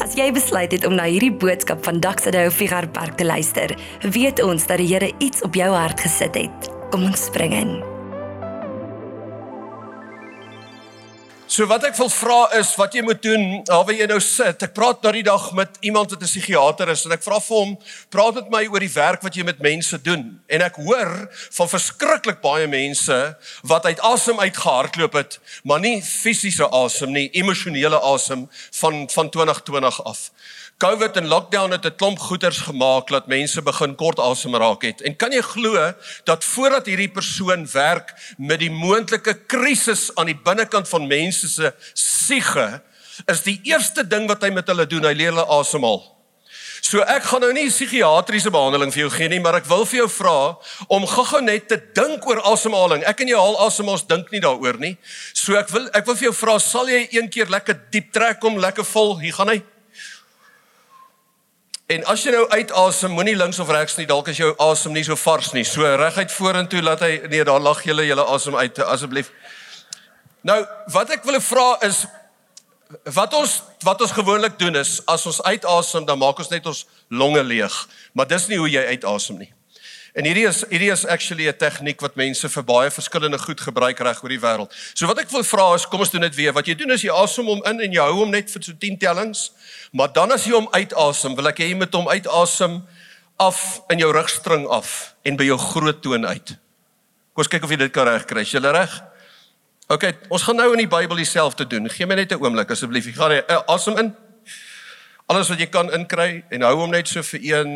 As jy besluit het om na hierdie boodskap van Daksade Figar Park te luister, weet ons dat die Here iets op jou hart gesit het. Kom ons spring in. So wat ek wil vra is wat jy moet doen waar jy nou sit. Ek praat nou die dag met iemand wat 'n psigiater is en ek vra vir hom, praat met my oor die werk wat jy met mense doen. En ek hoor van verskriklik baie mense wat uit asem uitgehardloop het, maar nie fisiese asem nie, emosionele asem van van 2020 af. COVID en lockdown het 'n klomp goeters gemaak dat mense begin kort asem raak het. En kan jy glo dat voordat hierdie persoon werk met die moontlike krisis aan die binnekant van mense se siege, is die eerste ding wat hy met hulle doen, hy leer hulle asemhaal. So ek gaan nou nie psigiatriese behandeling vir jou gee nie, maar ek wil vir jou vra om gou-gou net te dink oor asemhaling. Ek en jy haal asem ons dink nie daaroor nie. So ek wil ek wil vir jou vra, sal jy een keer lekker diep trek om lekker vol, hier gaan hy. En as jy nou uitasem, moenie links of regs nie, dalk is jou asem nie so vars nie. So reguit vorentoe laat hy nee, daar lag julle julle asem uit asseblief. Nou, wat ek wil vra is wat ons wat ons gewoonlik doen is as ons uitasem, dan maak ons net ons longe leeg. Maar dis nie hoe jy uitasem nie. En hierdie is hierdie is actually 'n tegniek wat mense vir baie verskillende goed gebruik reg oor die wêreld. So wat ek wil vra is, kom ons doen dit weer. Wat jy doen is jy asem hom in en jy hou hom net vir so 10 tellings. Maar dan as jy hom uitasem, wil ek hê jy moet hom uitasem af in jou rugstring af en by jou groot toon uit. Kom ons kyk of jy dit kan regkry. Is jy reg? OK, ons gaan nou in die Bybel dieselfde doen. Geem my net 'n oomblik asseblief. Ek gaan uh, asem in alles wat jy kan inkry en hou hom net so vir 1,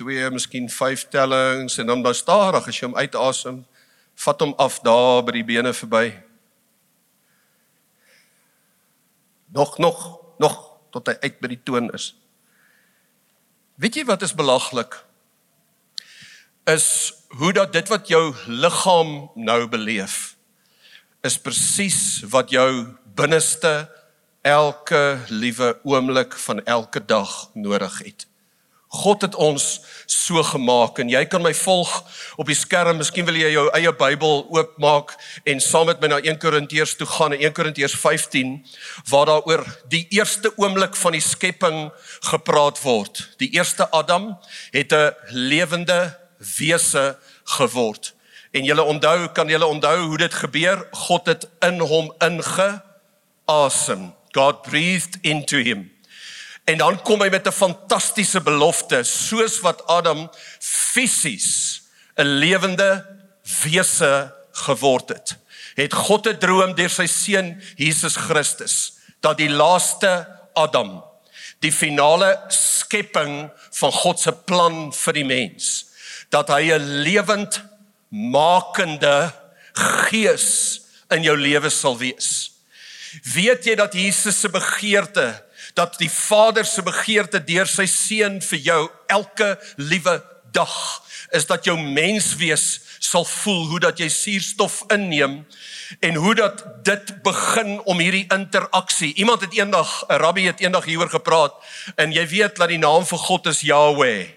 2, miskien 5 tellings en dan dan stadig as jy hom uitasem, vat hom af daar by die bene verby. Nog nog nog tot hy uit by die toon is. Weet jy wat is belaglik? Is hoe dat dit wat jou liggaam nou beleef is presies wat jou binneste elke liewe oomblik van elke dag nodig het. God het ons so gemaak en jy kan my volg op die skerm. Miskien wil jy jou eie Bybel oopmaak en saam met my na 1 Korintiërs toe gaan, 1 Korintiërs 15, waar daaroor die eerste oomblik van die skepping gepraat word. Die eerste Adam het 'n lewende wese geword. En julle onthou, kan julle onthou hoe dit gebeur? God het in hom ingeasem. God breathed into him. En dan kom hy met 'n fantastiese belofte, soos wat Adam fisies 'n lewende wese geword het. Het God 'n droom deur sy seun Jesus Christus dat die laaste Adam, die finale skepping van God se plan vir die mens, dat hy 'n lewend makende gees in jou lewe sal wees. Weet jy dat Jesus se begeerte, dat die Vader se begeerte deur sy seun vir jou elke liewe dag is dat jou menswees sal voel hoe dat jy suurstof inneem en hoe dat dit begin om hierdie interaksie. Iemand het eendag, 'n rabbi het eendag hieroor gepraat en jy weet dat die naam vir God is Yahweh.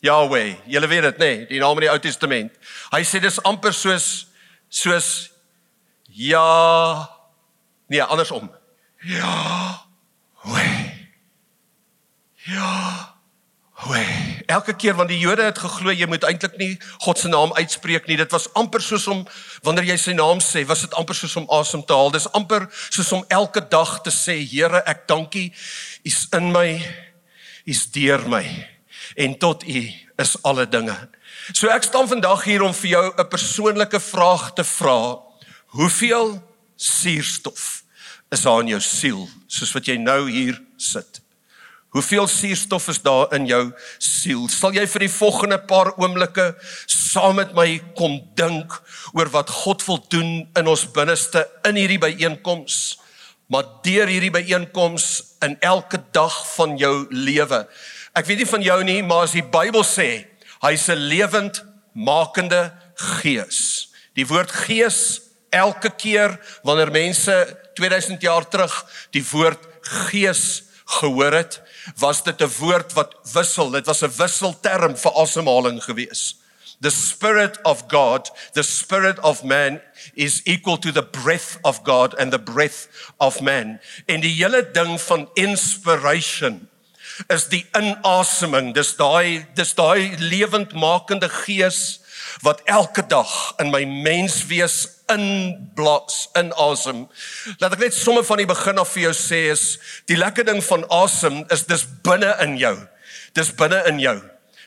Yahweh. Jy weet dit, nê, nee, die naam in die Ou Testament. Hy sê dis amper soos soos ja Nee, andersom. Ja. Wee. Ja. Wee. Elke keer wanneer die Jode het geglo jy moet eintlik nie God se naam uitspreek nie. Dit was amper soos om wanneer jy sy naam sê, was dit amper soos om asem te haal. Dis amper soos om elke dag te sê, Here, ek dankie. U's in my. U's deur my. En tot U is alle dinge. So ek staan vandag hier om vir jou 'n persoonlike vraag te vra. Hoeveel suurstof is daar in jou siel soos wat jy nou hier sit. Hoeveel suurstof is daar in jou siel? Sal jy vir die volgende paar oomblikke saam met my kom dink oor wat God wil doen in ons binneste in hierdie byeenkoms? Maar deur hierdie byeenkoms in elke dag van jou lewe. Ek weet nie van jou nie, maar as die Bybel sê, hy's 'n lewend makende gees. Die woord gees elke keer wanneer mense 2000 jaar terug die woord gees gehoor het, was dit 'n woord wat wissel. Dit was 'n wisselterm vir asemhaling gewees. The spirit of God, the spirit of man is equal to the breath of God and the breath of man. En die hele ding van inspiration is die inaseming. Dis daai dis daai lewendmakende gees wat elke dag in my menswees inblaas in asem. Laat ek net sommer van die begin af vir jou sê is die lekker ding van asem is dis binne in jou. Dis binne in jou.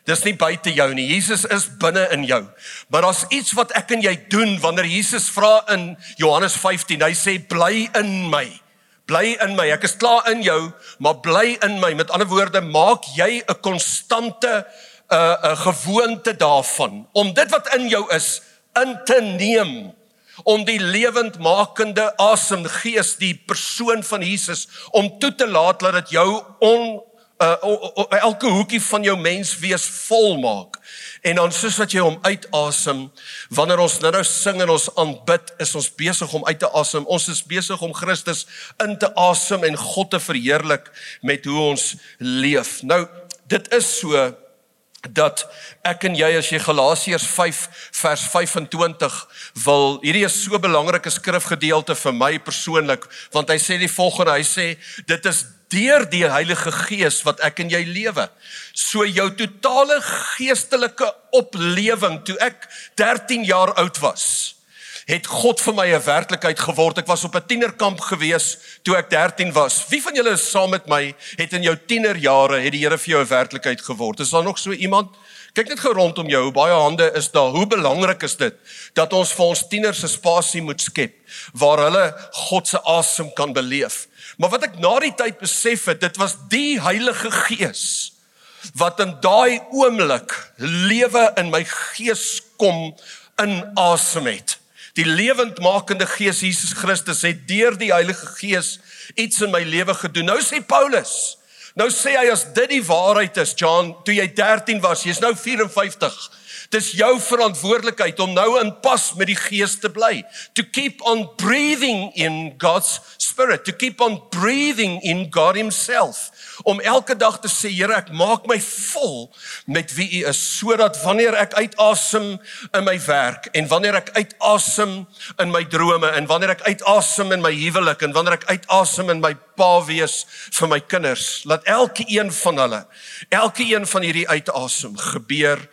Dis nie buite jou nie. Jesus is binne in jou. Maar daar's iets wat ek en jy doen wanneer Jesus vra in Johannes 15. Hy sê bly in my. Bly in my. Ek is klaar in jou, maar bly in my. Met ander woorde, maak jy 'n konstante 'n uh, 'n gewoonte daarvan om dit wat in jou is in te neem om die lewendmakende asem gees die persoon van Jesus om toe te laat dat dit jou on uh, uh, uh, elke hoekie van jou mens wees vol maak. En dan soos wat jy hom uitasem wanneer ons nou nou sing en ons aanbid is ons besig om uit te asem. Ons is besig om Christus in te asem en God te verheerlik met hoe ons leef. Nou dit is so dat ek en jy as jy Galasiërs 5 vers 25 wil hierdie is so 'n belangrike skrifgedeelte vir my persoonlik want hy sê die volgende hy sê dit is deur die Heilige Gees wat ek en jy lewe. So jou totale geestelike oplewing toe ek 13 jaar oud was het God vir my 'n werklikheid geword. Ek was op 'n tienerkamp gewees toe ek 13 was. Wie van julle is saam met my het in jou tienerjare het die Here vir jou 'n werklikheid geword? Is daar nog so iemand? Kyk net gou rondom jou, baie hande is daar? Hoe belangrik is dit dat ons vir ons tieners 'n spasie moet skep waar hulle God se asem kan beleef? Maar wat ek na die tyd besef het, dit was die Heilige Gees wat in daai oomblik lewe in my gees kom in asem het. Die lewendmakende Gees Jesus Christus het deur die Heilige Gees iets in my lewe gedoen. Nou sê Paulus, nou sê hy as dit die waarheid is, John, toe jy 13 was, jy's nou 54. Dis jou verantwoordelikheid om nou in pas met die Gees te bly. To keep on breathing in God's spirit, to keep on breathing in God himself om elke dag te sê Here ek maak my vol met wie U is sodat wanneer ek uitasem in my werk en wanneer ek uitasem in my drome en wanneer ek uitasem in my huwelik en wanneer ek uitasem in my pa wees vir my kinders laat elke een van hulle elke een van hierdie uitasem gebeur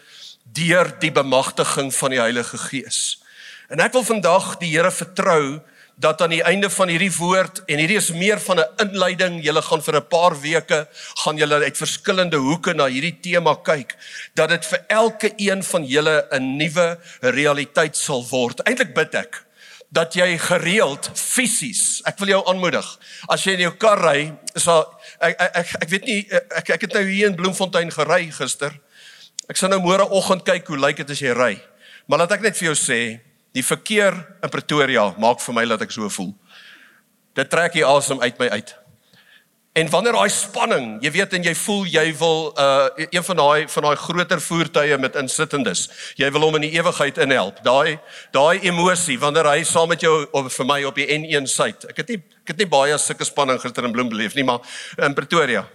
deur die bemagtiging van die Heilige Gees en ek wil vandag die Here vertrou dat aan die einde van hierdie woord en hierdie is meer van 'n inleiding, julle gaan vir 'n paar weke gaan julle uit verskillende hoeke na hierdie tema kyk, dat dit vir elke een van julle 'n nuwe realiteit sal word. Eintlik bid ek dat jy gereeld fisies, ek wil jou aanmoedig, as jy in jou kar ry, is daar ek ek ek, ek weet nie ek ek het nou hier in Bloemfontein gery gister. Ek sal nou môre oggend kyk hoe lyk dit as jy ry. Maar laat ek net vir jou sê, Die verkeer in Pretoria maak vir my dat ek so voel. Dit trek die asem uit my uit. En wanneer daai spanning, jy weet en jy voel jy wil uh een van daai van daai groter voertuie met insittendes. Jy wil hom in die ewigheid inhelp. Daai daai emosie wanneer hy saam met jou op vir my op die N1 suid. Ek het nie ek het nie baie sulke spanning gister in Bloem beleef nie, maar in Pretoria.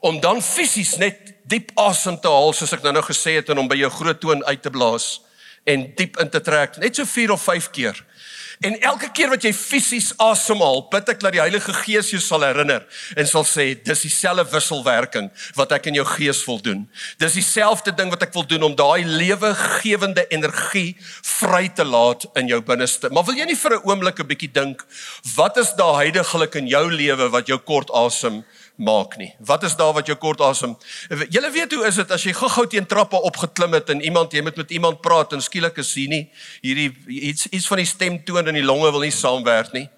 Om dan fisies net diep asem te haal soos ek nou nou gesê het en om by jou groot toon uit te blaas en diep in te trek, net so 4 of 5 keer. En elke keer wat jy fisies asemhaal, bid ek dat die Heilige Gees jou sal herinner en sal sê dis dieselfde wisselwerking wat ek in jou gees wil doen. Dis dieselfde ding wat ek wil doen om daai lewegewende energie vry te laat in jou binneste. Maar wil jy nie vir 'n oomblik 'n bietjie dink wat is daar heidaglik in jou lewe wat jou kort asem maak nie. Wat is daar wat jou kort asem? Julle weet hoe is dit as jy gou-gou teen trappe opgeklim het en iemand jy moet met iemand praat en skielik is hier nie hierdie iets iets van die stemtoon in die longe wil nie saamwerk nie.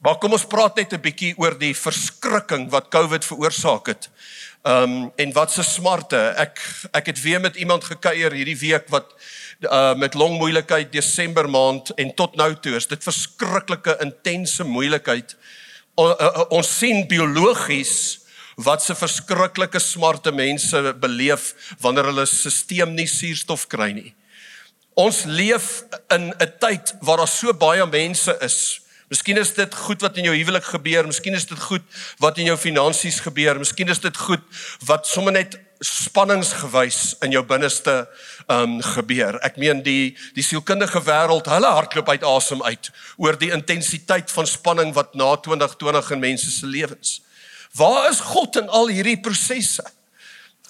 Maar kom ons praat net 'n bietjie oor die verskrikking wat COVID veroorsaak het. Um en wat se smarte. Ek ek het weer met iemand gekuier hierdie week wat uh met longmoeilikheid Desember maand en tot nou toe is dit verskriklike intense moeilikheid ons sien biologies wat se verskriklike smarte mense beleef wanneer hulle stelsel nie suurstof kry nie. Ons leef in 'n tyd waar daar so baie mense is Miskien is dit goed wat in jou huwelik gebeur, miskien is dit goed wat in jou finansies gebeur, miskien is dit goed wat sommer net spanningsgewys in jou binneste um gebeur. Ek meen die die sielkundige wêreld, hulle hardloop uit asem uit oor die intensiteit van spanning wat na 2020 in mense se lewens. Waar is God in al hierdie prosesse?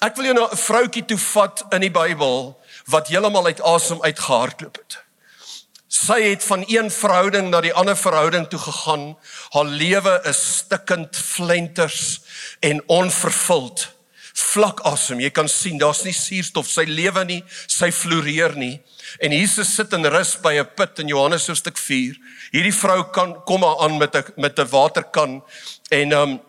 Ek wil jou na 'n vroutjie toe vat in die Bybel wat heeltemal uit asem uitgehardloop het. Sy het van een verhouding na die ander verhouding toe gegaan. Haar lewe is stikkend flenters en onvervuld vlak asem. Jy kan sien daar's nie suurstof. Sy lewe nie, sy floreer nie. En Jesus sit in rus by 'n put in Johannes hoofstuk 4. Hierdie vrou kan kom aan met 'n met 'n waterkan en um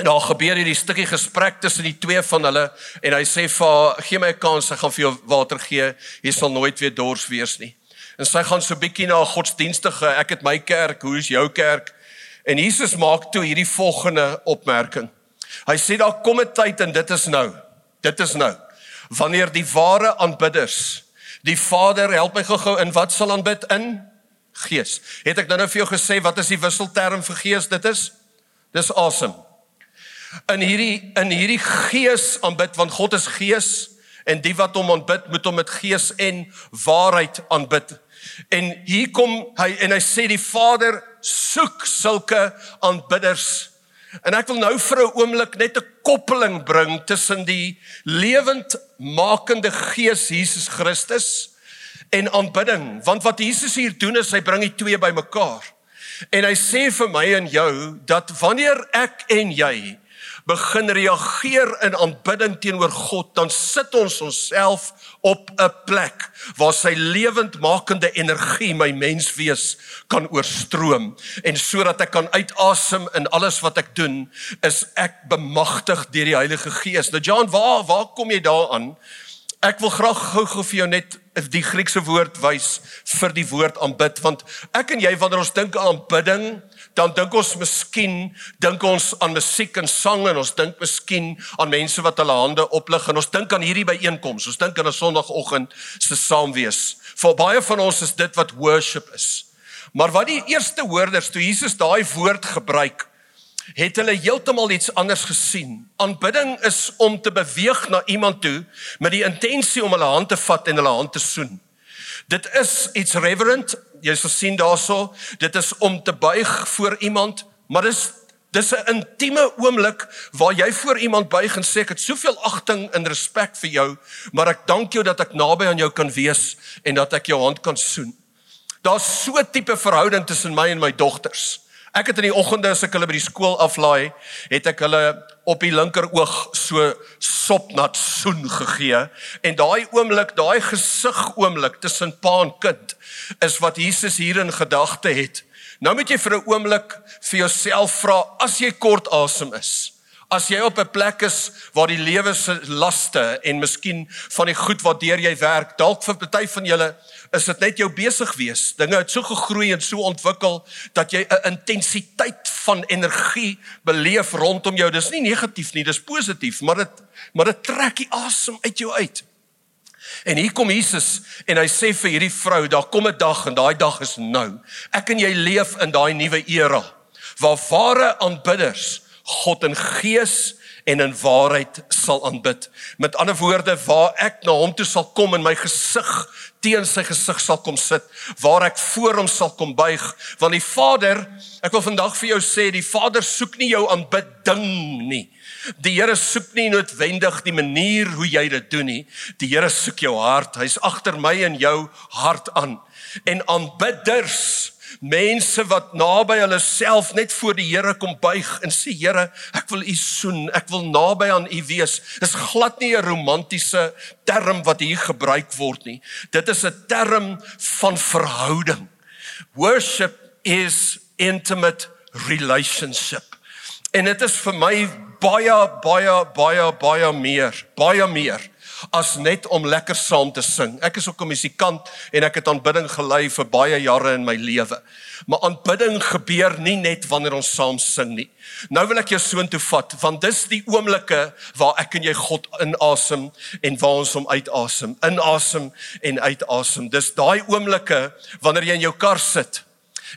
en daar gebeur hierdie stukkie gesprek tussen die twee van hulle en hy sê vir gee my 'n kans, ek gaan vir jou water gee. Jy sal nooit weer dors wees nie. En sy gaan so bietjie na 'n godsdienstige, ek het my kerk, hoe is jou kerk? En Jesus maak toe hierdie volgende opmerking. Hy sê daar kom 'n tyd en dit is nou. Dit is nou. Wanneer die ware aanbidders die Vader help my gou-gou in wat sal aanbid in gees. Het ek nou nou vir jou gesê wat is die wisselterm vir gees? Dit is dis awesome. In hierdie in hierdie gees aanbid want God is gees en die wat hom aanbid moet hom met gees en waarheid aanbid. En hier kom hy en hy sê die Vader soek sulke aanbidders En ek wil nou vir 'n oomblik net 'n koppeling bring tussen die lewendmakende Gees Jesus Christus en aanbidding, want wat Jesus hier doen is hy bring die twee bymekaar. En hy sê vir my en jou dat wanneer ek en jy begin reageer in aanbidding teenoor God, dan sit ons onsself op 'n plek waar sy lewendmakende energie my menswees kan oorstroom en sodat ek kan uitasem in alles wat ek doen, is ek bemagtig deur die Heilige Gees. Nou Jan, waar waar kom jy daaraan? Ek wil graag gou-gou vir jou net die Griekse woord wys vir die woord aanbid want ek en jy wanneer ons dink aan aanbidding dan dink ons miskien dink ons aan musiek en sang en ons dink miskien aan mense wat hulle hande oplig en ons dink aan hierdie byeenkoms. Ons dink aan 'n Sondagoggend se saamwees. Vir baie van ons is dit wat worship is. Maar wat die eerste hoorders toe Jesus daai woord gebruik, het hulle heeltemal iets anders gesien. Aanbidding is om te beweeg na iemand toe met die intensie om hulle hand te vat en hulle hand te soen. Dit is iets reverent, jy sal sien daarso, dit is om te buig voor iemand, maar dis dis 'n intieme oomblik waar jy voor iemand buig en sê ek het soveel agting en respek vir jou, maar ek dank jou dat ek naby aan jou kan wees en dat ek jou hand kan soen. Daar's so 'n tipe verhouding tussen my en my dogters. Ek het in die oggende as ek hulle by die skool aflaai, het ek hulle op die linker oog so sopnat soen gegee en daai oomblik, daai gesig oomblik tussen pa en kind is wat Jesus hier in gedagte het. Nou moet jy vir 'n oomblik vir jouself vra as jy kort asem is. As jy op 'n plek is waar die lewe se laste en miskien van die goed wat deur jy werk, dalk vir party van julle is dit net jou besig wees. Dinge het so gegroei en so ontwikkel dat jy 'n intensiteit van energie beleef rondom jou. Dis nie negatief nie, dis positief, maar dit maar dit trek die asem uit jou uit. En hier kom Jesus en hy sê vir hierdie vrou, daar kom 'n dag en daai dag is nou. Ek en jy leef in daai nuwe era waar ware aanbidders God in gees en in waarheid sal aanbid. Met ander woorde, waar ek na hom toe sal kom en my gesig teen sy gesig sal kom sit, waar ek voor hom sal kom buig, want die Vader, ek wil vandag vir jou sê, die Vader soek nie jou aanbidding nie. Die Here soek nie noodwendig die manier hoe jy dit doen nie. Die Here soek jou hart. Hy's agter my en jou hart aan. En aanbidders mense wat naby hulle self net voor die Here kom buig en sê Here, ek wil U soen, ek wil naby aan U wees. Dis glad nie 'n romantiese term wat hier gebruik word nie. Dit is 'n term van verhouding. Worship is intimate relationship. En dit is vir my baie baie baie baie meer, baie meer as net om lekker saam te sing. Ek is ook 'n musikant en ek het aanbidding gelei vir baie jare in my lewe. Maar aanbidding gebeur nie net wanneer ons saam sing nie. Nou wil ek jou soontoe vat want dis die oomblikke waar ek en jy God inasem en waar ons hom uitasem. Inasem en uitasem. Dis daai oomblikke wanneer jy in jou kar sit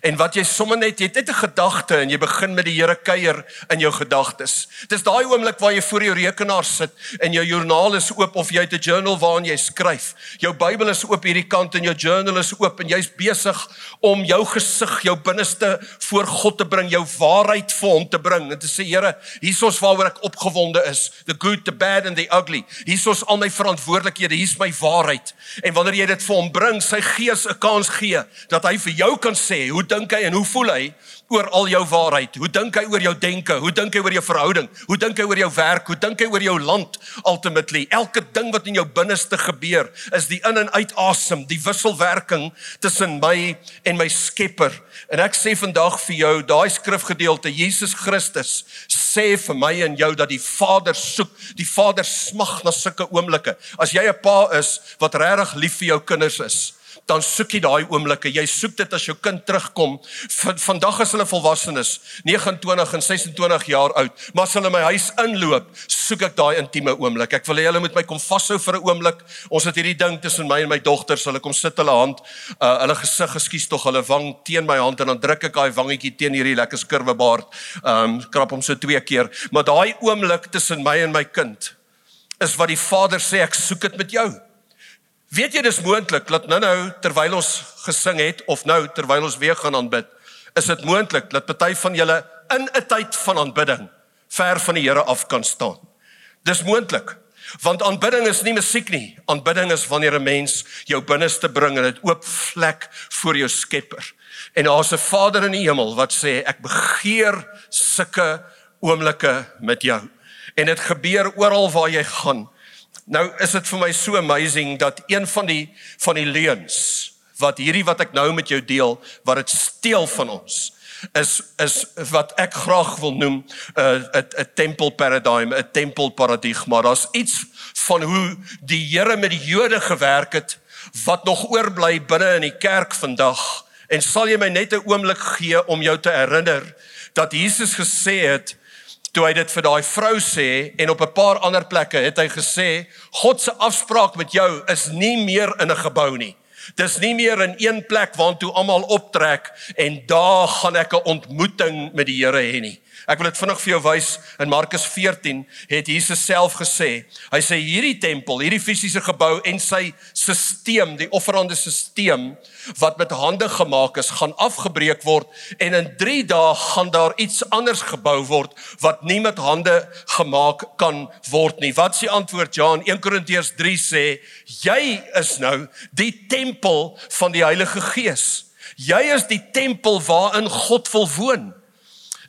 En wat jy sommer net jy het net 'n gedagte en jy begin met die Here kuier in jou gedagtes. Dis daai oomblik waar jy voor jou rekenaar sit en jou joernaal is oop of jy het 'n journal waarin jy skryf. Jou Bybel is oop hierdie kant en jou journal is oop en jy's besig om jou gesig, jou binneste voor God te bring, jou waarheid vir hom te bring en te sê Here, hier's waaroor ek opgewonde is, the good, the bad and the ugly. Hier's al my verantwoordelikhede, hier's my waarheid. En wanneer jy dit vir hom bring, sy Gees 'n kans gee dat hy vir jou kan sê hoe dink hy en hoe voel hy oor al jou waarheid? Hoe dink hy oor jou denke? Hoe dink hy oor jou verhouding? Hoe dink hy oor jou werk? Hoe dink hy oor jou land ultimately? Elke ding wat in jou binneste gebeur, is die in en uit asem, die wisselwerking tussen my en my Skepper. En ek sê vandag vir jou, daai skrifgedeelte, Jesus Christus sê vir my en jou dat die Vader soek, die Vader smag na sulke oomblikke. As jy 'n pa is wat regtig lief vir jou kinders is, dan soek jy daai oomblikke. Jy soek dit as jou kind terugkom. V vandag is hulle volwassenes, 29 en 26 jaar oud, maar as hulle my huis inloop, soek ek daai intieme oomblik. Ek wil hê hulle moet my kom vashou vir 'n oomblik. Ons het hierdie ding tussen my en my dogters. Hulle kom sit hulle hand, uh, hulle gesig, ekskuus tog, hulle wang teen my hand en dan druk ek daai wangetjie teen hierdie lekker skurwe baard. Ehm um, krap hom so twee keer. Maar daai oomblik tussen my en my kind is wat die Vader sê ek soek dit met jou. Weet jy dis moontlik dat nou-nou terwyl ons gesing het of nou terwyl ons weer gaan aanbid, is dit moontlik dat party van julle in 'n tyd van aanbidding ver van die Here af kan staan. Dis moontlik. Want aanbidding is nie musiek nie. Aanbidding is wanneer 'n mens jou binneste bring en dit oop vlek voor jou Skepper. En daar's 'n Vader in die hemel wat sê ek begeer sulke oomblikke met jou. En dit gebeur oral waar jy gaan. Nou is dit vir my so amazing dat een van die van die leuns wat hierdie wat ek nou met jou deel wat dit steel van ons is is wat ek graag wil noem 'n uh, 'n 'n tempel paradigm, 'n tempel paradigma. Daar's iets van hoe die Here met die Jode gewerk het wat nog oorbly binne in die kerk vandag. En sal jy my net 'n oomblik gee om jou te herinner dat Jesus gesê het toe hy dit vir daai vrou sê en op 'n paar ander plekke het hy gesê God se afspraak met jou is nie meer in 'n gebou nie. Dis nie meer in een plek waartoe almal optrek en daar gaan ek 'n ontmoeting met die Here hê nie. Ek wil dit vinnig vir jou wys in Markus 14 het Jesus self gesê. Hy sê hierdie tempel, hierdie fisiese gebou en sy stelsel, die offerande stelsel wat met hande gemaak is, gaan afgebreek word en in 3 dae gaan daar iets anders gebou word wat nie met hande gemaak kan word nie. Wat s'ie antwoord Johan 1 Korintiërs 3 sê, jy is nou die tempel van die Heilige Gees. Jy is die tempel waarin God wil woon.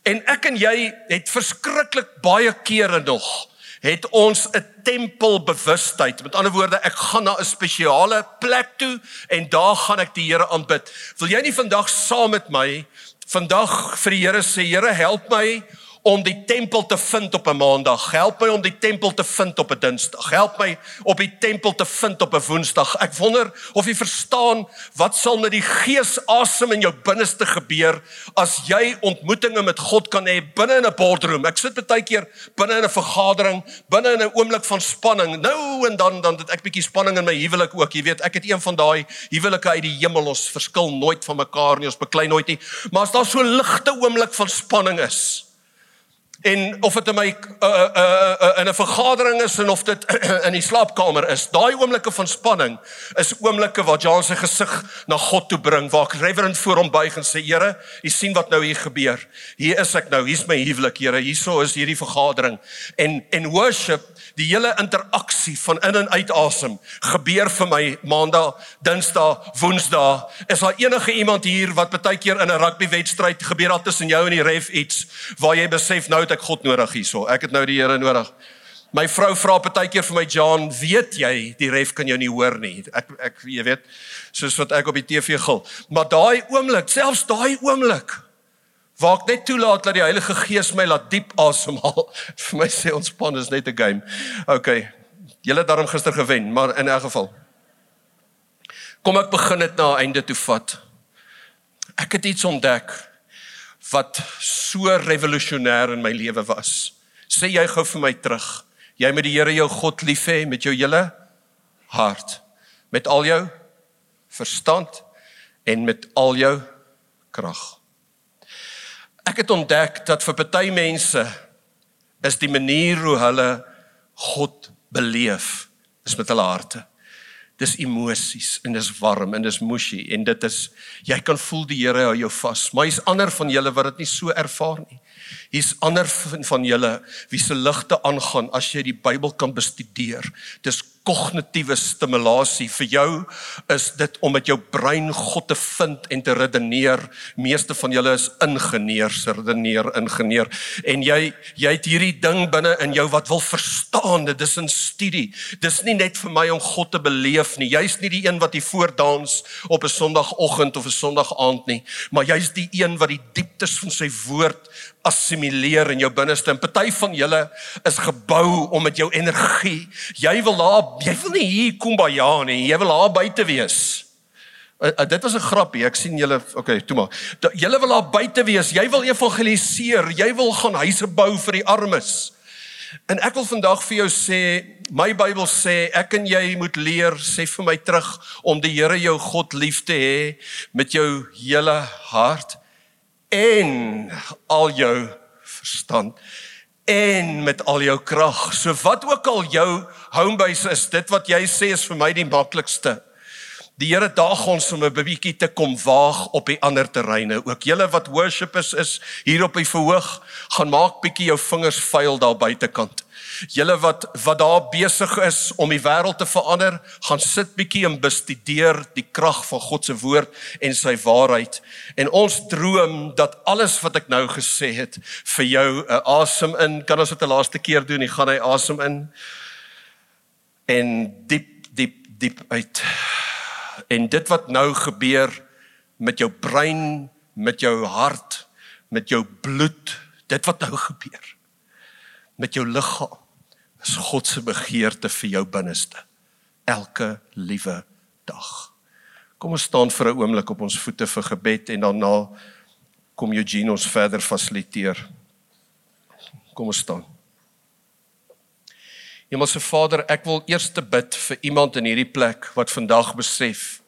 En ek en jy het verskriklik baie kere nog het ons 'n tempelbewustheid. Met ander woorde, ek gaan na 'n spesiale plek toe en daar gaan ek die Here aanbid. Wil jy nie vandag saam met my vandag vir die Here sê, Here, help my om die tempel te vind op 'n maandag. Help my om die tempel te vind op 'n dinsdag. Help my op die tempel te vind op 'n woensdag. Ek wonder of jy verstaan wat sal met die gees asem in jou binneste gebeur as jy ontmoetings met God kan hê binne in 'n boardroom. Ek sit baie keer binne in 'n vergadering, binne in 'n oomblik van spanning. Nou en dan dan het ek bietjie spanning in my huwelik ook. Jy weet, ek het een van daai huwelike uit die hemel. Ons verskil nooit van mekaar nie. Ons beklei nooit nie. Maar as daar so ligte oomblik van spanning is, en of dit in my uh, uh, uh, in 'n vergadering is en of dit in die slaapkamer is. Daai oomblikke van spanning is oomblikke waar Jan sy gesig na God toe bring, waar ek reverend voor hom buig en sê Here, u sien wat nou hier gebeur. Hier is ek nou, hier's my huwelik, Here. Hierso is hierdie vergadering en en worship die hele interaksie van in en uit asem gebeur vir my maandag, dinsdag, woensdag. Is daar enige iemand hier wat baie keer in 'n rugbywedstryd gebeur al tussen jou en die ref iets waar jy besef nou het ek God nodig hierso. Ek het nou die Here nodig. My vrou vra baie keer vir my John, weet jy die ref kan jou nie hoor nie. Ek ek jy weet soos wat ek op die TV gil. Maar daai oomblik, selfs daai oomblik waar ek net toelaat dat die Heilige Gees my laat diep asemhaal. Vir my sê ontspan is net 'n game. OK. Julle het daarom gister gewen, maar in elk geval. Kom ek begin dit na 'n einde toe vat. Ek het iets ontdek wat so revolusionêr in my lewe was. Sê jy gou vir my terug. Jy moet die Here jou God lief hê met jou hele hart, met al jou verstand en met al jou krag. Ek het ontdek dat vir party mense is die manier hoe hulle God beleef is met hulle harte. Dis emosies en dis warm en dis mushy en dit is jy kan voel die Here hou jou vas. Maar hier's ander van julle wat dit nie so ervaar nie. Hier's ander van, van julle wie se ligte aangaan as jy die Bybel kan bestudeer. Dis kognitiewe stimulasie vir jou is dit om met jou brein God te vind en te redeneer. Meeste van julle is ingenieurs, redeneer, ingenieur en jy jy het hierdie ding binne in jou wat wil verstaan. Dit is 'n studie. Dis nie net vir my om God te beleef nie. Jy's nie die een wat hier voordans op 'n Sondagoggend of 'n Sondagaand nie, maar jy's die een wat die dieptes van sy woord assimileer in jou binneste. En party van julle is gebou om met jou energie. Jy wil daar, jy wil nie hier kom by ja nie. Jy wil daar buite wees. Uh, uh, dit was 'n grappie. Ek sien julle, okay, toe maar. Julle wil daar buite wees. Jy wil evangeliseer. Jy wil gaan huise bou vir die armes. En ek wil vandag vir jou sê, my Bybel sê ek en jy moet leer, sê vir my terug om die Here jou God lief te hê met jou hele hart en al jou verstand en met al jou krag. So wat ook al jou homebase is, dit wat jy sê is vir my die maklikste. Die Here daag ons om 'n bietjie te kom waag op die ander terreine. Ook julle wat worshipers is hier op die verhoog, gaan maak bietjie jou vingers vuil daar buitekant. Julle wat wat daar besig is om die wêreld te verander, gaan sit bietjie en bestudeer die krag van God se woord en sy waarheid. En ons droom dat alles wat ek nou gesê het vir jou 'n asem in, kan ons dit 'n laaste keer doen. Ek gaan hy asem in en diep diep diep uit. En dit wat nou gebeur met jou brein, met jou hart, met jou bloed, dit wat nou gebeur met jou liggaam is God se begeerte vir jou binneste elke liewe dag. Kom ons staan vir 'n oomblik op ons voete vir gebed en daarna kom Eugene ons verder fasiliteer. Kom ons staan. Hemelse Vader, ek wil eers te bid vir iemand in hierdie plek wat vandag besef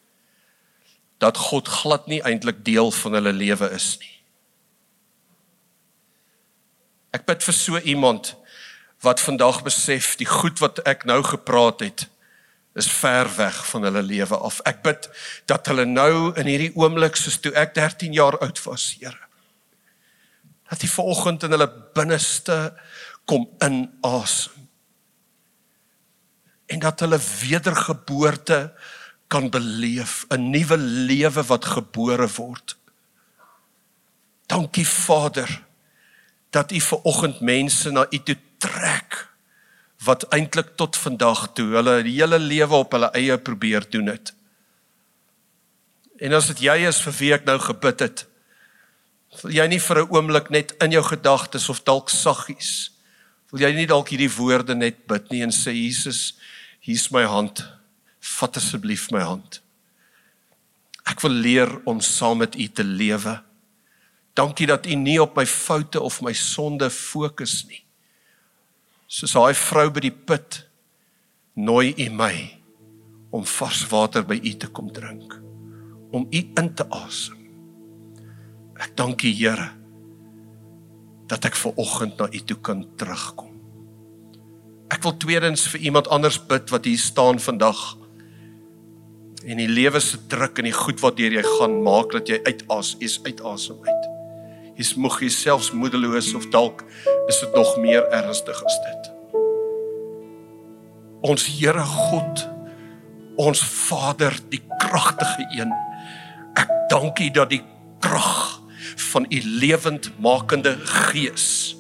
dat God glad nie eintlik deel van hulle lewe is nie. Ek bid vir so iemand wat vandag besef die goed wat ek nou gepraat het is ver weg van hulle lewe af. Ek bid dat hulle nou in hierdie oomblik soos toe ek 13 jaar oud was, Here. Dat die vanoggend in hulle binneste kom inasem. En dat hulle wedergeboorte kan beleef, 'n nuwe lewe wat gebore word. Dankie Vader dat U vanoggend mense na U toe trek wat eintlik tot vandag toe hulle die hele lewe op hulle eie probeer doen het. En as dit jy is vir wie ek nou gebid het, wil jy nie vir 'n oomblik net in jou gedagtes of dalk saggies wil jy nie dalk hierdie woorde net bid nie en sê Jesus, hier's my hand. Vat asseblief my hand. Ek wil leer om saam met U te lewe. Dankie dat U nie op my foute of my sonde fokus nie soos daai vrou by die put nooi u my om vars water by u te kom drink om u in te asem. Ek dank u Here dat ek ver oggend na u toe kan terugkom. Ek wil tweedens vir iemand anders bid wat hier staan vandag. En die lewe se druk en die goed wat deur jy gaan maak dat jy uitas is uitasem uit jy's moeg jyself moedeloos of dalk is dit nog meer ernstig as dit. Ons Here God, ons Vader, die kragtige een. Ek dank U dat die krag van U lewendmakende Gees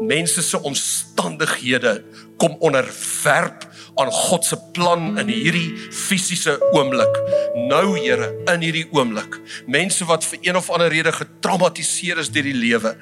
mense se omstandighede kom onderwerp aan God se plan in hierdie fisiese oomblik. Nou Here, in hierdie oomblik, mense wat vir een of ander rede getraumatiseer is deur die lewe,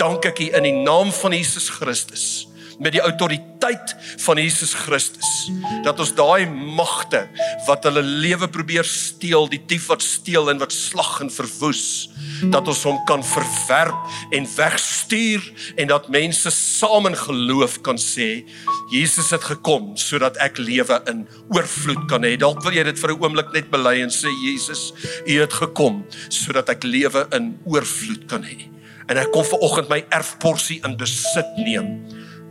dank ek U in die naam van Jesus Christus met die autoriteit van Jesus Christus. Dat ons daai magte wat hulle lewe probeer steel, die dief wat steel en wat slag en verwoes, dat ons hom kan verwerp en wegstuur en dat mense saam in geloof kan sê Jesus het gekom sodat ek lewe in oorvloed kan hê. Dalk wil jy dit vir 'n oomblik net bely en sê Jesus, U het gekom sodat ek lewe in oorvloed kan hê. En ek kom ver oggend my erfporsie in besit neem.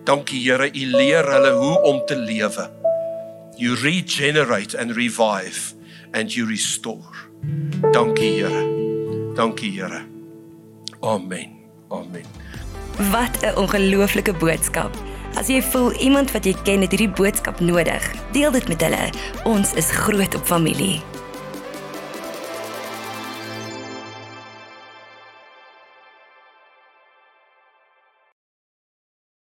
Dankie Here, U leer hulle hoe om te lewe. You regenerate and revive and you restore. Dankie Here. Dankie Here. Amen. Amen. Wat 'n ongelooflike boodskap. As jy voel iemand wat jy ken het hierdie boodskap nodig, deel dit met hulle. Ons is groot op familie.